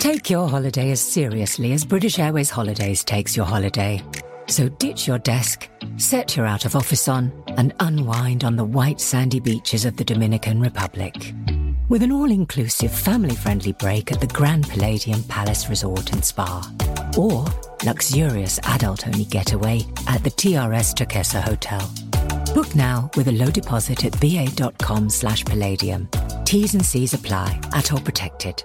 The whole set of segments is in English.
Take your holiday as seriously as British Airways Holidays takes your holiday. So ditch your desk, set your out of office on, and unwind on the white sandy beaches of the Dominican Republic. With an all inclusive family friendly break at the Grand Palladium Palace Resort and Spa. Or luxurious adult only getaway at the TRS Turquesa Hotel. Book now with a low deposit at ba.com slash palladium. T's and C's apply at all protected.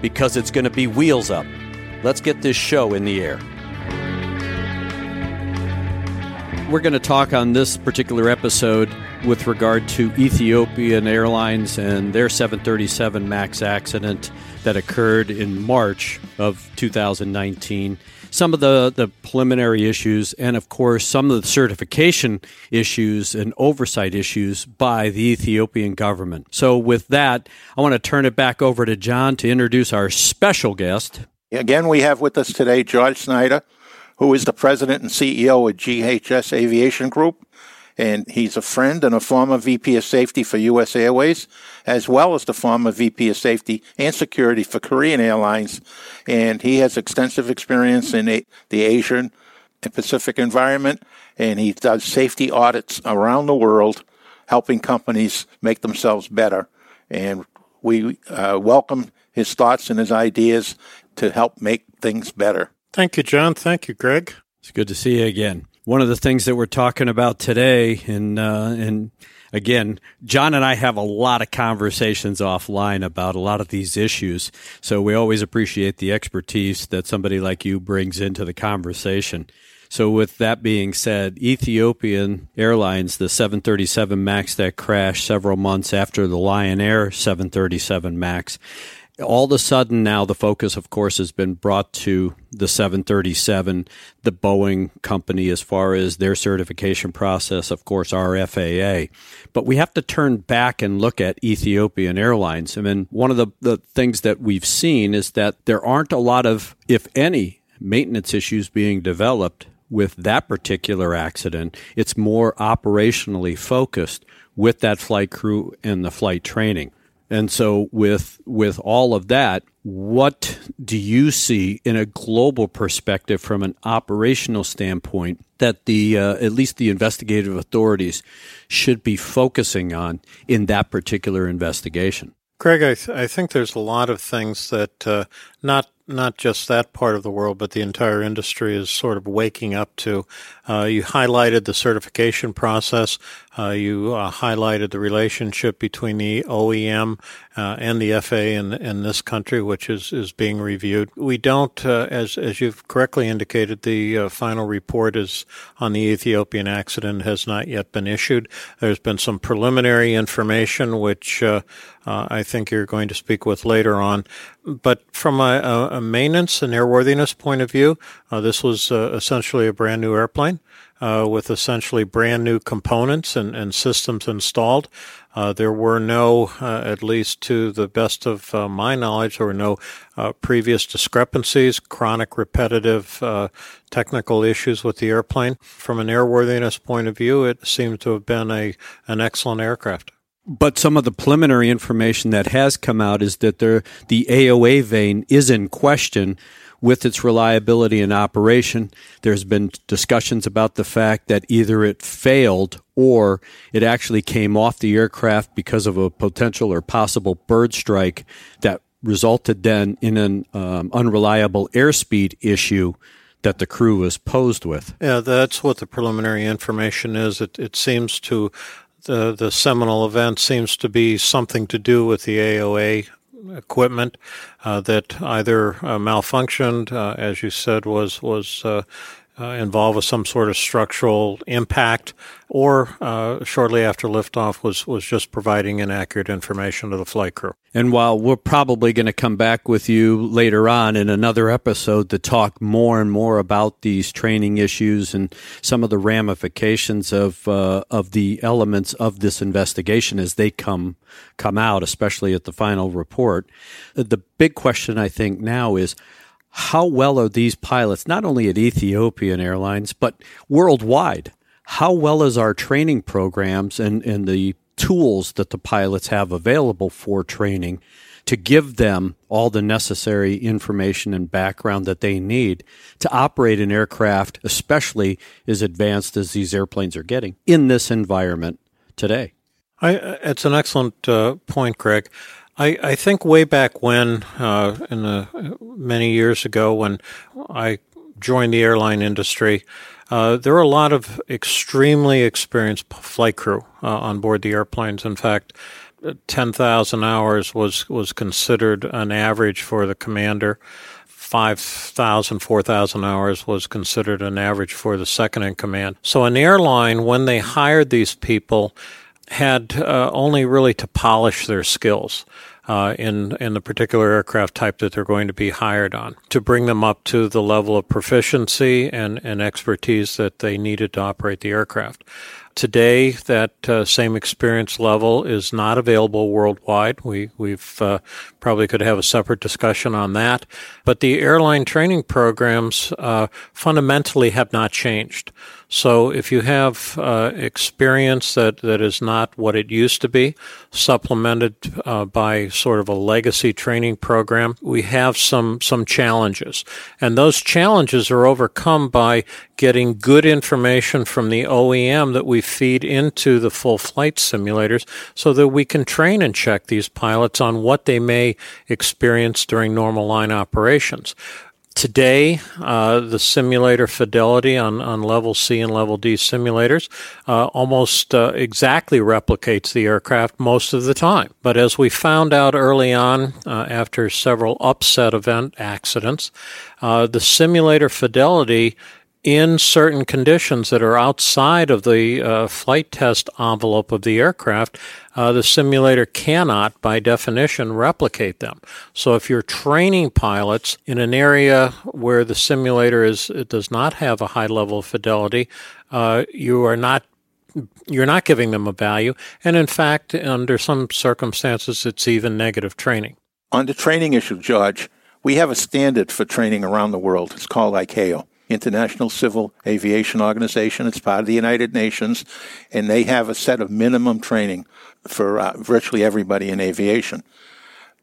because it's going to be wheels up. Let's get this show in the air. We're going to talk on this particular episode with regard to Ethiopian Airlines and their 737 MAX accident that occurred in March of 2019 some of the, the preliminary issues, and of course, some of the certification issues and oversight issues by the Ethiopian government. So, with that, I want to turn it back over to John to introduce our special guest. Again, we have with us today George Snyder, who is the president and CEO of GHS Aviation Group and he's a friend and a former VP of Safety for U.S. Airways, as well as the former VP of Safety and Security for Korean Airlines. And he has extensive experience in the Asian and Pacific environment, and he does safety audits around the world, helping companies make themselves better. And we uh, welcome his thoughts and his ideas to help make things better. Thank you, John. Thank you, Greg. It's good to see you again one of the things that we're talking about today, and uh, and again, John and I have a lot of conversations offline about a lot of these issues. So we always appreciate the expertise that somebody like you brings into the conversation. So, with that being said, Ethiopian Airlines, the 737 MAX that crashed several months after the Lion Air 737 MAX, all of a sudden now the focus of course has been brought to the 737 the boeing company as far as their certification process of course our faa but we have to turn back and look at ethiopian airlines. I mean one of the, the things that we've seen is that there aren't a lot of if any maintenance issues being developed with that particular accident. It's more operationally focused with that flight crew and the flight training and so with with all of that, what do you see in a global perspective from an operational standpoint that the uh, at least the investigative authorities should be focusing on in that particular investigation? Craig, I, th- I think there's a lot of things that uh, not not just that part of the world, but the entire industry is sort of waking up to. Uh, you highlighted the certification process. Uh, you uh, highlighted the relationship between the OEM uh, and the FAA in, in this country, which is, is being reviewed. We don't, uh, as as you've correctly indicated, the uh, final report is on the Ethiopian accident has not yet been issued. There's been some preliminary information, which I think you're going to speak with later on. But from a, a maintenance and airworthiness point of view, this was essentially a brand new airplane uh, with essentially brand new components and, and systems installed. Uh, there were no, uh, at least to the best of uh, my knowledge, there were no uh, previous discrepancies, chronic repetitive uh, technical issues with the airplane. From an airworthiness point of view, it seemed to have been a an excellent aircraft. But some of the preliminary information that has come out is that there, the AOA vane is in question with its reliability and operation. There's been discussions about the fact that either it failed or it actually came off the aircraft because of a potential or possible bird strike that resulted then in an um, unreliable airspeed issue that the crew was posed with. Yeah, that's what the preliminary information is. It, it seems to the the seminal event seems to be something to do with the AOA equipment uh, that either uh, malfunctioned, uh, as you said, was was uh, involved with some sort of structural impact, or uh, shortly after liftoff was was just providing inaccurate information to the flight crew. And while we're probably going to come back with you later on in another episode to talk more and more about these training issues and some of the ramifications of uh, of the elements of this investigation as they come come out, especially at the final report, the big question I think now is how well are these pilots, not only at Ethiopian Airlines, but worldwide? How well is our training programs and, and the tools that the pilots have available for training to give them all the necessary information and background that they need to operate an aircraft, especially as advanced as these airplanes are getting in this environment today? I, it's an excellent uh, point, Greg. I, I think way back when, uh, in the many years ago, when I joined the airline industry, uh, there were a lot of extremely experienced flight crew uh, on board the airplanes. In fact, 10,000 hours was, was considered an average for the commander. 5,000, 4,000 hours was considered an average for the second in command. So an airline, when they hired these people, had uh, only really to polish their skills uh, in in the particular aircraft type that they're going to be hired on to bring them up to the level of proficiency and, and expertise that they needed to operate the aircraft. Today, that uh, same experience level is not available worldwide. We we've uh, probably could have a separate discussion on that, but the airline training programs uh, fundamentally have not changed. So if you have uh, experience that, that is not what it used to be, supplemented uh, by sort of a legacy training program, we have some some challenges, and those challenges are overcome by getting good information from the OEM that we feed into the full flight simulators, so that we can train and check these pilots on what they may experience during normal line operations. Today, uh, the simulator fidelity on, on level C and level D simulators uh, almost uh, exactly replicates the aircraft most of the time. But as we found out early on, uh, after several upset event accidents, uh, the simulator fidelity in certain conditions that are outside of the uh, flight test envelope of the aircraft, uh, the simulator cannot, by definition, replicate them. So if you're training pilots in an area where the simulator is does not have a high level of fidelity, uh, you are not you're not giving them a value, and in fact, under some circumstances, it's even negative training. On the training issue, George, we have a standard for training around the world. It's called ICAO. International Civil Aviation Organization. It's part of the United Nations, and they have a set of minimum training for uh, virtually everybody in aviation.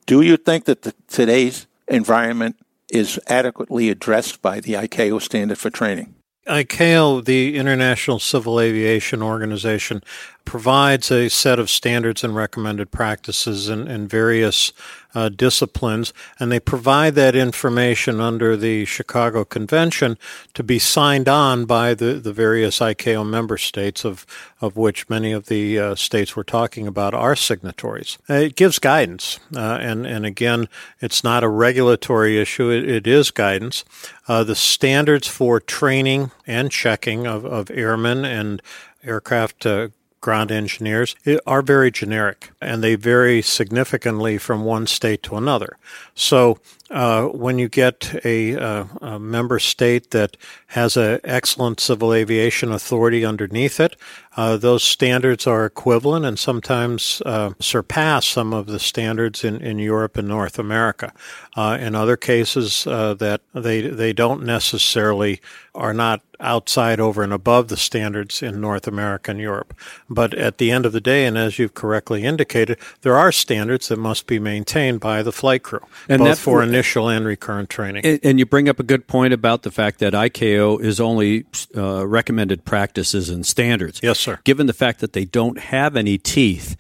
Do you think that the, today's environment is adequately addressed by the ICAO standard for training? ICAO, the International Civil Aviation Organization, provides a set of standards and recommended practices in, in various uh, disciplines, and they provide that information under the Chicago Convention to be signed on by the, the various ICAO member states, of, of which many of the uh, states we're talking about are signatories. Uh, it gives guidance, uh, and, and again, it's not a regulatory issue, it, it is guidance. Uh, the standards for training and checking of, of airmen and aircraft uh, ground engineers are very generic and they vary significantly from one state to another. So uh, when you get a, a, member state that has an excellent civil aviation authority underneath it, uh, those standards are equivalent and sometimes uh, surpass some of the standards in, in Europe and North America. Uh, in other cases, uh, that they they don't necessarily are not outside over and above the standards in North America and Europe. But at the end of the day, and as you've correctly indicated, there are standards that must be maintained by the flight crew, and both for initial and recurrent training. And, and, you bring up a good point about the fact that ICAO is only uh, recommended practices and standards. Yes, sir. Given the fact that they don't have any teeth,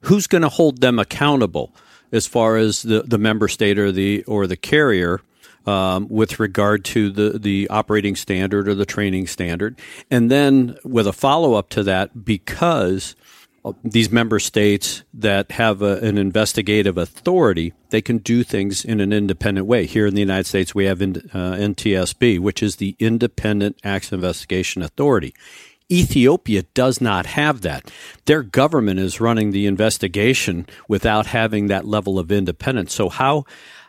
who's going to hold them accountable as far as the, the member state or the or the carrier um, with regard to the, the operating standard or the training standard. And then with a follow up to that, because these member states that have a, an investigative authority, they can do things in an independent way. Here in the United States, we have in, uh, NTSB, which is the Independent Acts Investigation Authority. Ethiopia does not have that. Their government is running the investigation without having that level of independence. So how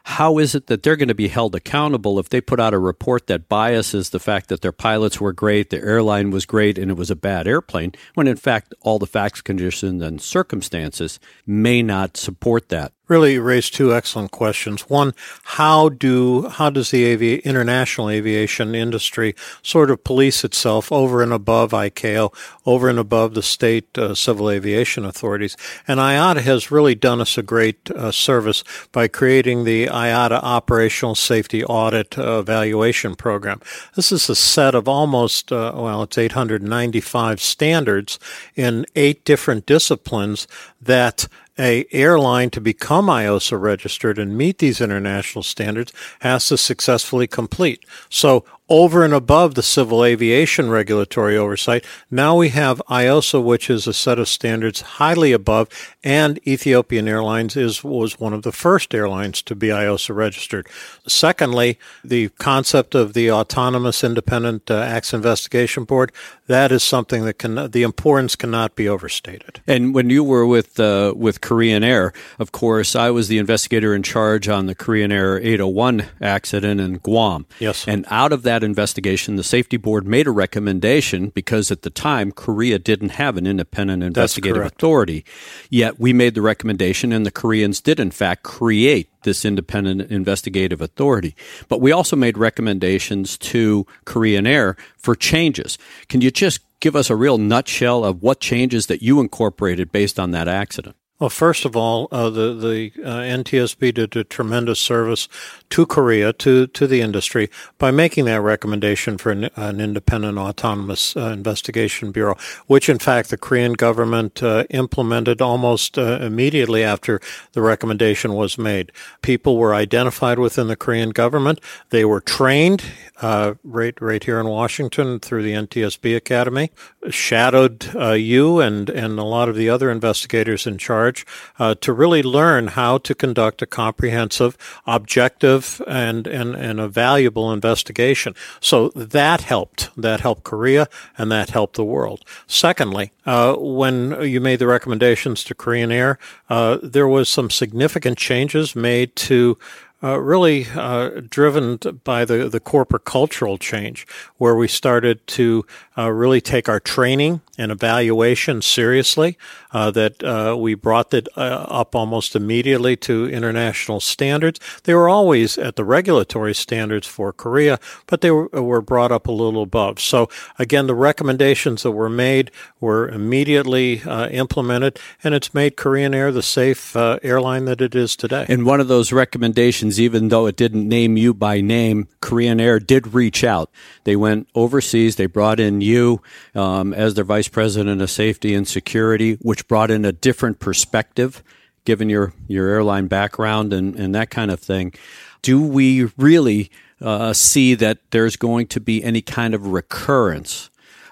how is it that they're going to be held accountable if they put out a report that biases the fact that their pilots were great, the airline was great, and it was a bad airplane, when in fact all the facts, conditions, and circumstances may not support that? Really raised two excellent questions. One, how do how does the avi- international aviation industry sort of police itself over and above ICAO, over and above the state uh, civil aviation authorities? And IATA has really done us a great uh, service by creating the IATA Operational Safety Audit uh, Evaluation Program. This is a set of almost uh, well, it's 895 standards in eight different disciplines that a airline to become IOSA registered and meet these international standards has to successfully complete. So over and above the civil aviation regulatory oversight, now we have IOSA, which is a set of standards highly above, and Ethiopian Airlines is was one of the first airlines to be IOSA registered. Secondly, the concept of the autonomous independent uh, acts investigation board that is something that can the importance cannot be overstated. And when you were with uh, with Korean Air, of course, I was the investigator in charge on the Korean Air 801 accident in Guam. Yes, and out of that that investigation, the safety board made a recommendation because at the time Korea didn't have an independent investigative authority. Yet we made the recommendation, and the Koreans did in fact create this independent investigative authority. But we also made recommendations to Korean Air for changes. Can you just give us a real nutshell of what changes that you incorporated based on that accident? Well, first of all, uh, the the uh, NTSB did a tremendous service to Korea, to to the industry, by making that recommendation for an, an independent autonomous uh, investigation bureau, which in fact the Korean government uh, implemented almost uh, immediately after the recommendation was made. People were identified within the Korean government. They were trained uh, right right here in Washington through the NTSB Academy, shadowed you and and a lot of the other investigators in charge charge uh, to really learn how to conduct a comprehensive, objective, and, and, and a valuable investigation. So that helped. That helped Korea and that helped the world. Secondly, uh, when you made the recommendations to Korean Air, uh, there was some significant changes made to uh, really uh, driven by the, the corporate cultural change, where we started to uh, really take our training and evaluation seriously. Uh, that uh, we brought that uh, up almost immediately to international standards. They were always at the regulatory standards for Korea, but they were, were brought up a little above. So again, the recommendations that were made were immediately implemented, and it's made Korean Air the safe airline that it is today. And one of those recommendations, even though it didn't name you by name, Korean Air did reach out. They went overseas. They brought in you um, as their vice president of safety and security, which brought in a different perspective, given your, your airline background and, and that kind of thing. Do we really uh, see that there's going to be any kind of recurrence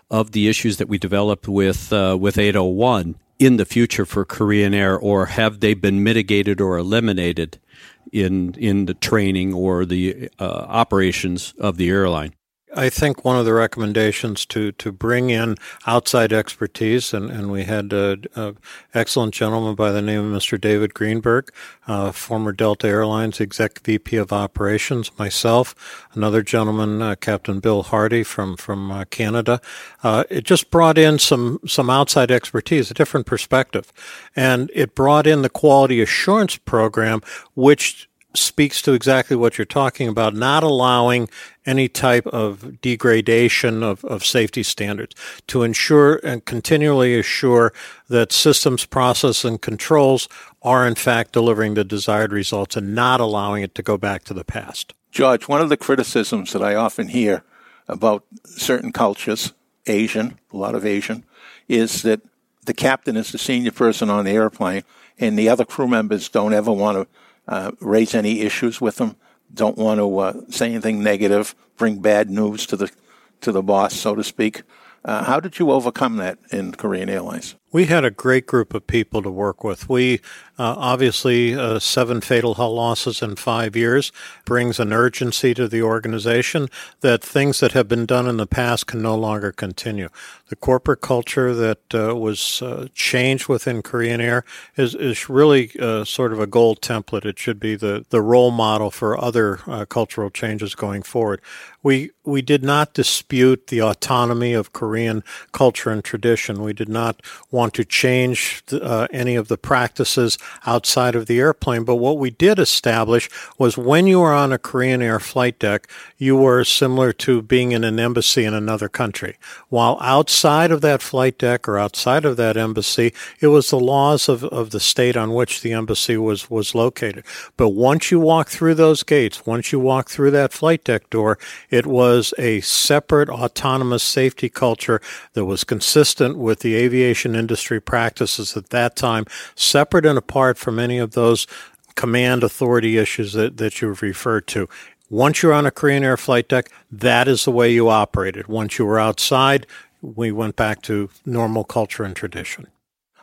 of the issues that we developed with uh, with 801 in the future for Korean Air, or have they been mitigated or eliminated in in the training or the uh, operations of the airline? I think one of the recommendations to, to bring in outside expertise, and, and we had an excellent gentleman by the name of Mr. David Greenberg, uh, former Delta Airlines exec VP of operations, myself, another gentleman, uh, Captain Bill Hardy from from uh, Canada. Uh, it just brought in some some outside expertise, a different perspective, and it brought in the quality assurance program, which speaks to exactly what you're talking about, not allowing any type of degradation of, of safety standards to ensure and continually assure that systems, process, and controls are in fact delivering the desired results and not allowing it to go back to the past. George, one of the criticisms that I often hear about certain cultures, Asian, a lot of Asian, is that the captain is the senior person on the airplane and the other crew members don't ever want to uh, raise any issues with them, don't want to uh, say anything negative, bring bad news to the to the boss, so to speak. Uh, how did you overcome that in Korean Airlines? We had a great group of people to work with. We uh, obviously uh, seven fatal hull losses in five years brings an urgency to the organization that things that have been done in the past can no longer continue. The corporate culture that uh, was uh, changed within Korean Air is is really uh, sort of a gold template. It should be the the role model for other uh, cultural changes going forward. We we did not dispute the autonomy of Korean culture and tradition. We did not want want to change uh, any of the practices outside of the airplane. But what we did establish was when you were on a Korean Air flight deck, you were similar to being in an embassy in another country. While outside of that flight deck or outside of that embassy, it was the laws of, of the state on which the embassy was, was located. But once you walk through those gates, once you walk through that flight deck door, it was a separate autonomous safety culture that was consistent with the aviation industry industry practices at that time, separate and apart from any of those command authority issues that, that you've referred to. Once you're on a Korean Air flight deck, that is the way you operated. Once you were outside, we went back to normal culture and tradition.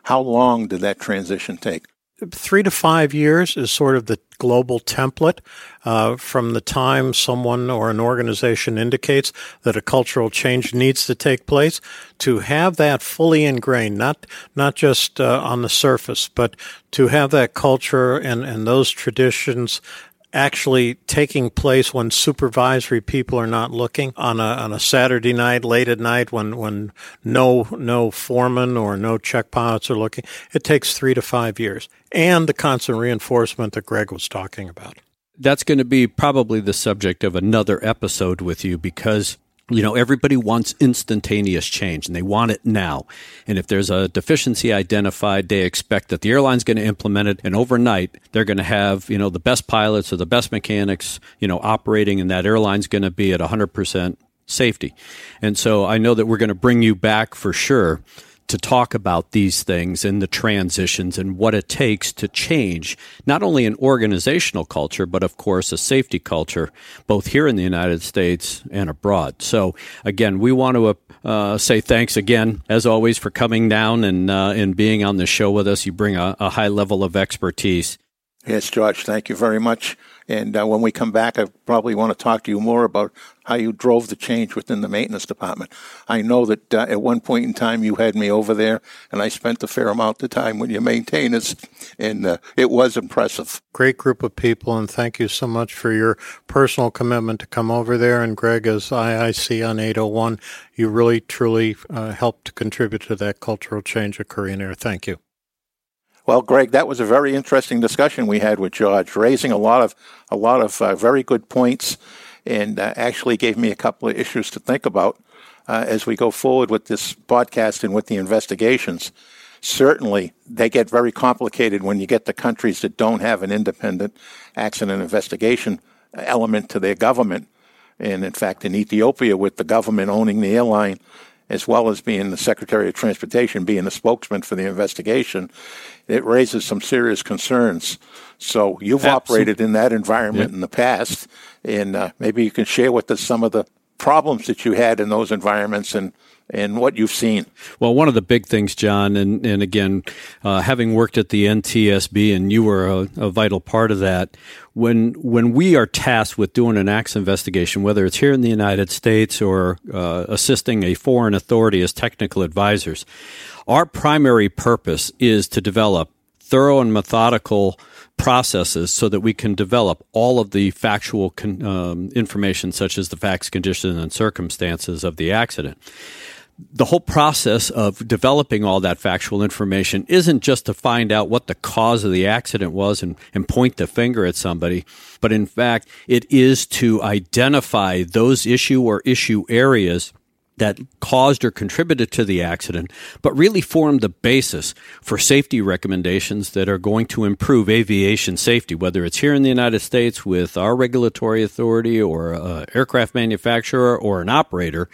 How long did that transition take? Three to five years is sort of the global template uh, from the time someone or an organization indicates that a cultural change needs to take place to have that fully ingrained, not not just uh, on the surface, but to have that culture and, and those traditions actually taking place when supervisory people are not looking on a on a Saturday night, late at night, when when no no foreman or no check pilots are looking. It takes three to five years, and the constant reinforcement that Greg was talking about. That's going to be probably the subject of another episode with you because you know, everybody wants instantaneous change and they want it now. And if there's a deficiency identified, they expect that the airline's going to implement it. And overnight, they're going to have, you know, the best pilots or the best mechanics, you know, operating and that airline's going to be at 100% safety. And so I know that we're going to bring you back for sure to talk about these things and the transitions and what it takes to change not only an organizational culture, but of course a safety culture, both here in the United States and abroad. So again, we want to uh, say thanks again, as always, for coming down and uh, and being on the show with us. You bring a, a high level of expertise. Yes, George, thank you very much. And uh, when we come back, I probably want to talk to you more about how you drove the change within the maintenance department. I know that uh, at one point in time you had me over there, and I spent a fair amount of time with your maintainers, and uh, it was impressive. Great group of people, and thank you so much for your personal commitment to come over there. And Greg, as IIC on 801, you really truly uh, helped to contribute to that cultural change Korean Air. Thank you. Well, Greg, that was a very interesting discussion we had with George, raising a lot of a lot of uh, very good points, and uh, actually gave me a couple of issues to think about uh, as we go forward with this podcast and with the investigations. Certainly, they get very complicated when you get to countries that don't have an independent accident investigation element to their government. And in fact, in Ethiopia, with the government owning the airline, as well as being the Secretary of Transportation, being the spokesman for the investigation, it raises some serious concerns. So you've Absolutely. operated in that environment in the past, and uh, maybe you can share with us some of the problems that you had in those environments and and what you've seen. Well, one of the big things, John, and, and again, uh, having worked at the NTSB, and you were a, a, vital part of that, when when we are tasked with doing an accident investigation, whether it's here in the United States or uh, assisting a foreign authority as technical advisors, our primary purpose is to develop thorough and methodical processes so that we can develop all of the factual con- um, information, such as the facts, conditions, and circumstances of the accident. The whole process of developing all that factual information isn't just to find out what the cause of the accident was and, and point the finger at somebody, but in fact, it is to identify those issue or issue areas that caused or contributed to the accident, but really formed the basis for safety recommendations that are going to improve aviation safety, whether it's here in the United States with our regulatory authority or an aircraft manufacturer or an operator.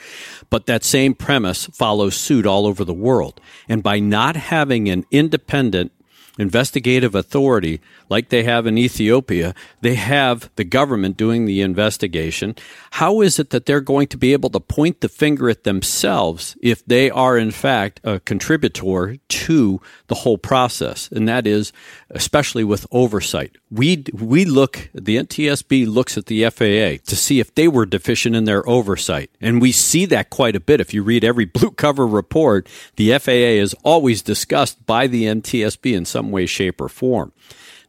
But that same premise follows suit all over the world. And by not having an independent investigative authority like they have in Ethiopia, they have the government doing the investigation. How is it that they're going to be able to point the finger at themselves if they are, in fact, a contributor to the whole process? And that is, especially with oversight. We, we look, the NTSB looks at the FAA to see if they were deficient in their oversight. And we see that quite a bit. If you read every blue cover report, the FAA is always discussed by the NTSB in some way, shape, or form.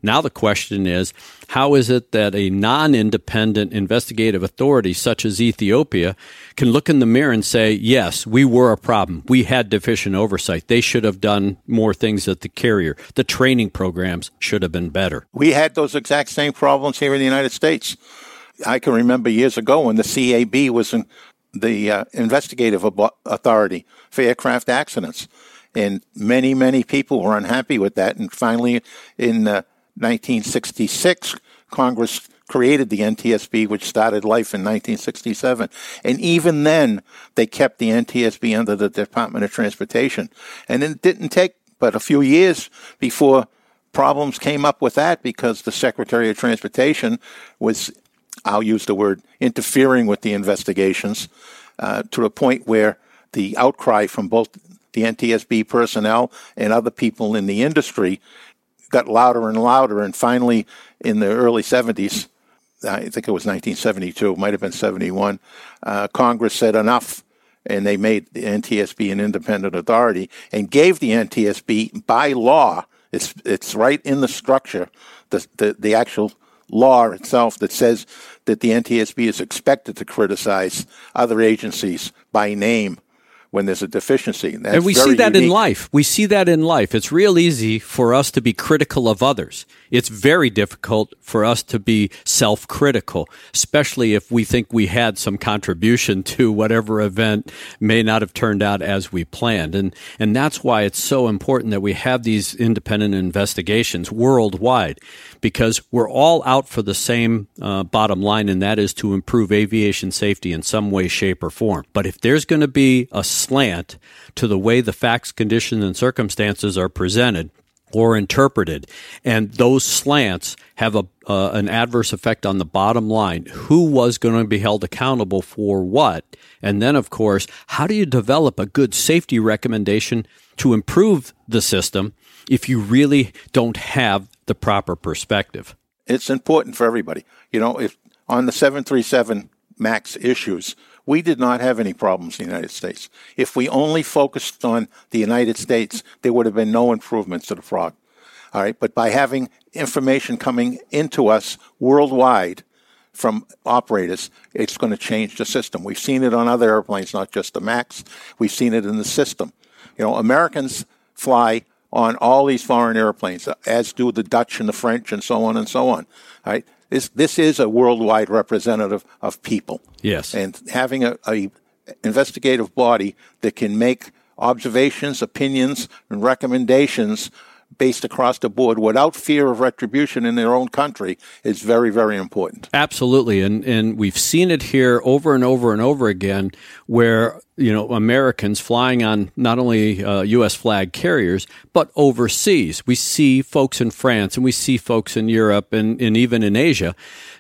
Now the question is, how is it that a non-independent investigative authority such as Ethiopia can look in the mirror and say, yes, we were a problem. We had deficient oversight. They should have done more things at the carrier. The training programs should have been better. We had those exact same problems here in the United States. I can remember years ago when the CAB was in the uh, investigative authority for aircraft accidents. And many, many people were unhappy with that. And finally, in uh, 1966, Congress created the NTSB, which started life in 1967. And even then, they kept the NTSB under the Department of Transportation. And it didn't take but a few years before problems came up with that because the Secretary of Transportation was, I'll use the word, interfering with the investigations uh, to the point where the outcry from both the NTSB personnel and other people in the industry got louder and louder. And finally, in the early 70s, I think it was 1972, might have been 71, uh, Congress said enough. And they made the NTSB an independent authority and gave the NTSB by law. It's it's right in the structure, the the, the actual law itself that says that the NTSB is expected to criticize other agencies by name when there's a deficiency. That's and we see that unique. in life. We see that in life. It's real easy for us to be critical of others. It's very difficult for us to be self critical, especially if we think we had some contribution to whatever event may not have turned out as we planned. And, and that's why it's so important that we have these independent investigations worldwide because we're all out for the same uh, bottom line, and that is to improve aviation safety in some way, shape, or form. But if there's going to be a slant to the way the facts, conditions, and circumstances are presented, or interpreted, and those slants have a uh, an adverse effect on the bottom line. Who was going to be held accountable for what? And then, of course, how do you develop a good safety recommendation to improve the system if you really don't have the proper perspective? It's important for everybody. You know, if on the 737 MAX issues, we did not have any problems in the United States. If we only focused on the United States, there would have been no improvements to the frog. All right, but by having information coming into us worldwide from operators, it's going to change the system. We've seen it on other airplanes, not just the MAX. We've seen it in the system. You know, Americans fly on all these foreign airplanes, as do the Dutch and the French and so on and so on. Right, this this is a worldwide representative of people. Yes, and having a, a investigative body that can make observations, opinions, and recommendations based across the board without fear of retribution in their own country is very, very important. Absolutely. And, and we've seen it here over and over and over again where, you know, Americans flying on not only uh, U.S. flag carriers, but overseas. We see folks in France and we see folks in Europe and, and even in Asia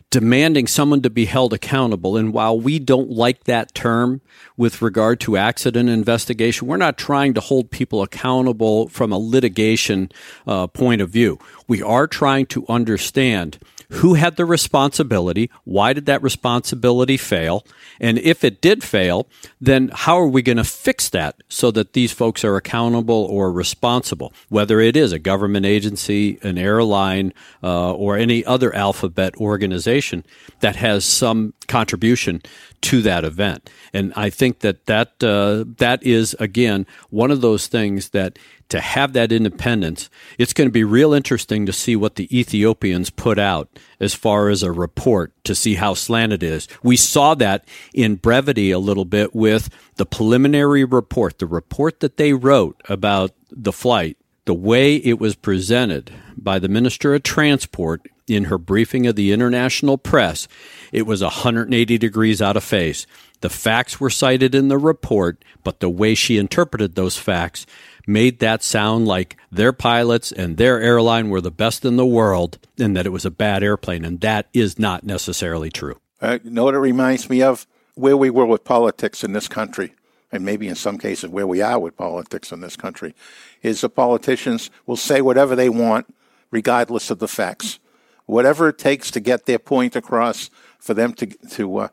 demanding someone to be held accountable. And while we don't like that term with regard to accident investigation, we're not trying to hold people accountable from a litigation uh, point of view. We are trying to understand who had the responsibility? Why did that responsibility fail? And if it did fail, then how are we going to fix that so that these folks are accountable or responsible? Whether it is a government agency, an airline, uh, or any other alphabet organization that has some contribution to that event. And I think that that uh, that is again one of those things that to have that independence, it's going to be real interesting to see what the Ethiopians put out as far as a report to see how slanted it is. We saw that in brevity a little bit with the preliminary report, the report that they wrote about the flight, the way it was presented by the Minister of Transport in her briefing of the international press, it was 180 degrees out of phase. The facts were cited in the report, but the way she interpreted those facts made that sound like their pilots and their airline were the best in the world and that it was a bad airplane. And that is not necessarily true. Uh, you know what it reminds me of? Where we were with politics in this country, and maybe in some cases where we are with politics in this country, is the politicians will say whatever they want regardless of the facts. Whatever it takes to get their point across, for them to, to uh,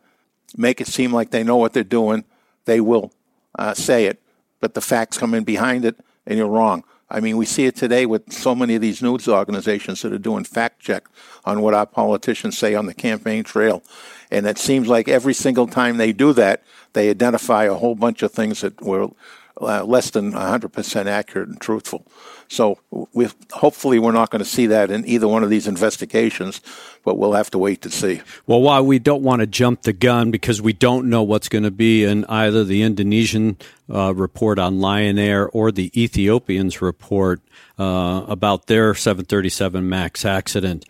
make it seem like they know what they're doing, they will uh, say it. But the facts come in behind it, and you're wrong. I mean, we see it today with so many of these news organizations that are doing fact check on what our politicians say on the campaign trail. And it seems like every single time they do that, they identify a whole bunch of things that were uh, less than 100% accurate and truthful. So we hopefully we're not going to see that in either one of these investigations, but we'll have to wait to see. Well, while we don't want to jump the gun because we don't know what's going to be in either the Indonesian uh, report on Lion Air or the Ethiopians report uh, about their 737 MAX accident.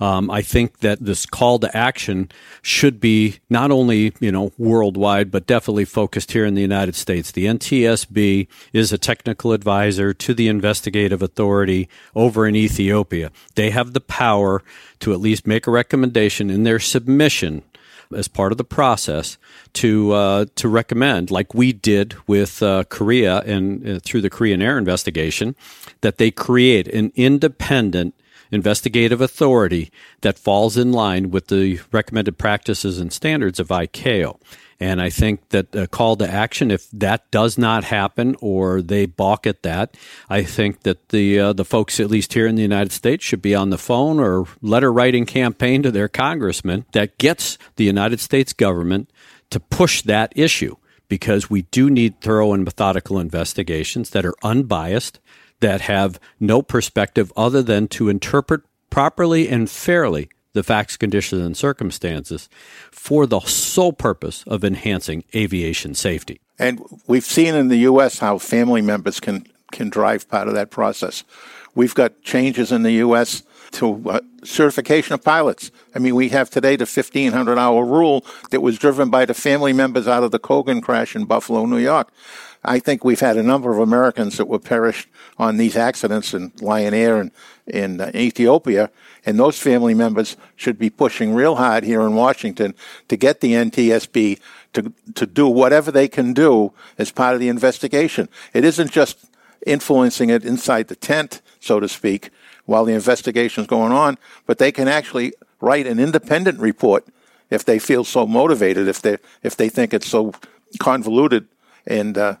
Um, I think that this call to action should be not only you know worldwide, but definitely focused here in the United States. The NTSB is a technical advisor to the investigative authority over in Ethiopia. They have the power to at least make a recommendation in their submission as part of the process to uh, to recommend, like we did with uh, Korea and uh, through the Korean Air investigation, that they create an independent investigative authority that falls in line with the recommended practices and standards of ICAO. And I think that a call to action, if that does not happen or they balk at that, I think that the uh, the folks, at least here in the United States, should be on the phone or letter writing campaign to their congressman that gets the United States government to push that issue because we do need thorough and methodical investigations that are unbiased, that have no perspective other than to interpret properly and fairly the facts, conditions, and circumstances for the sole purpose of enhancing aviation safety. And we've seen in the U.S. how family members can, can drive part of that process. We've got changes in the U.S. to uh, certification of pilots. I mean, we have today the 1500 hour rule that was driven by the family members out of the Colgan crash in Buffalo, New York. I think we've had a number of Americans that were perished on these accidents in Lion Air and in uh, Ethiopia, and those family members should be pushing real hard here in Washington to get the NTSB to to do whatever they can do as part of the investigation. It isn't just influencing it inside the tent, so to speak, while the investigation is going on, but they can actually write an independent report if they feel so motivated, if they if they think it's so convoluted and uh,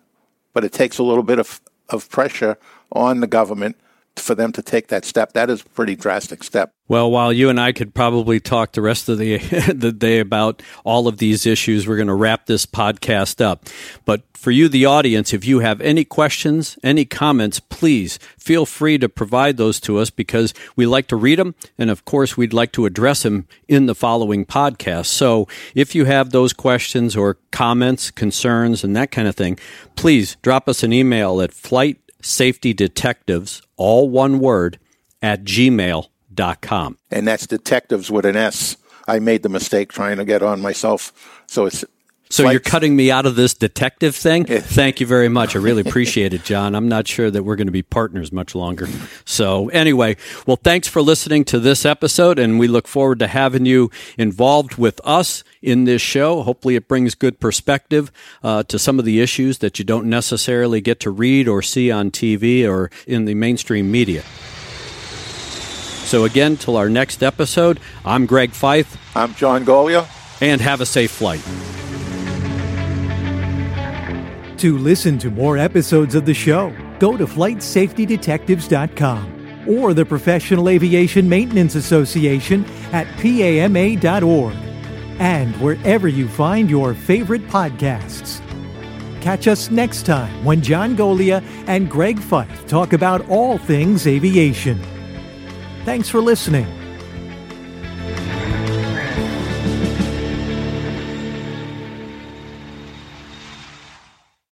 but it takes a little bit of, of pressure on the government for them to take that step. That is a pretty drastic step. Well, while you and I could probably talk the rest of the, the day about all of these issues, we're going to wrap this podcast up. But for you, the audience, if you have any questions, any comments, please feel free to provide those to us because we like to read them. And of course, we'd like to address them in the following podcast. So if you have those questions or comments, concerns, and that kind of thing, please drop us an email at flight safety detectives, all one word, at gmail.com. And that's detectives with an S. I made the mistake trying to get on myself. So it's so you're cutting me out of this detective thing? Thank you very much. I really appreciate it, John. I'm not sure that we're going to be partners much longer. So anyway, well, thanks for listening to this episode, and we look forward to having you involved with us in this show. Hopefully, it brings good perspective uh, to some of the issues that you don't necessarily get to read or see on TV or in the mainstream media. So again, till our next episode, I'm Greg Feith. I'm John Goglia. And have a safe flight. To listen to more episodes of the show, go to flightsafetydetectives.com or the Professional Aviation Maintenance Association at PAMA.org. and wherever you find your favorite podcasts. Catch us next time when John Goglia and Greg Feith talk about all things aviation. Thanks for listening.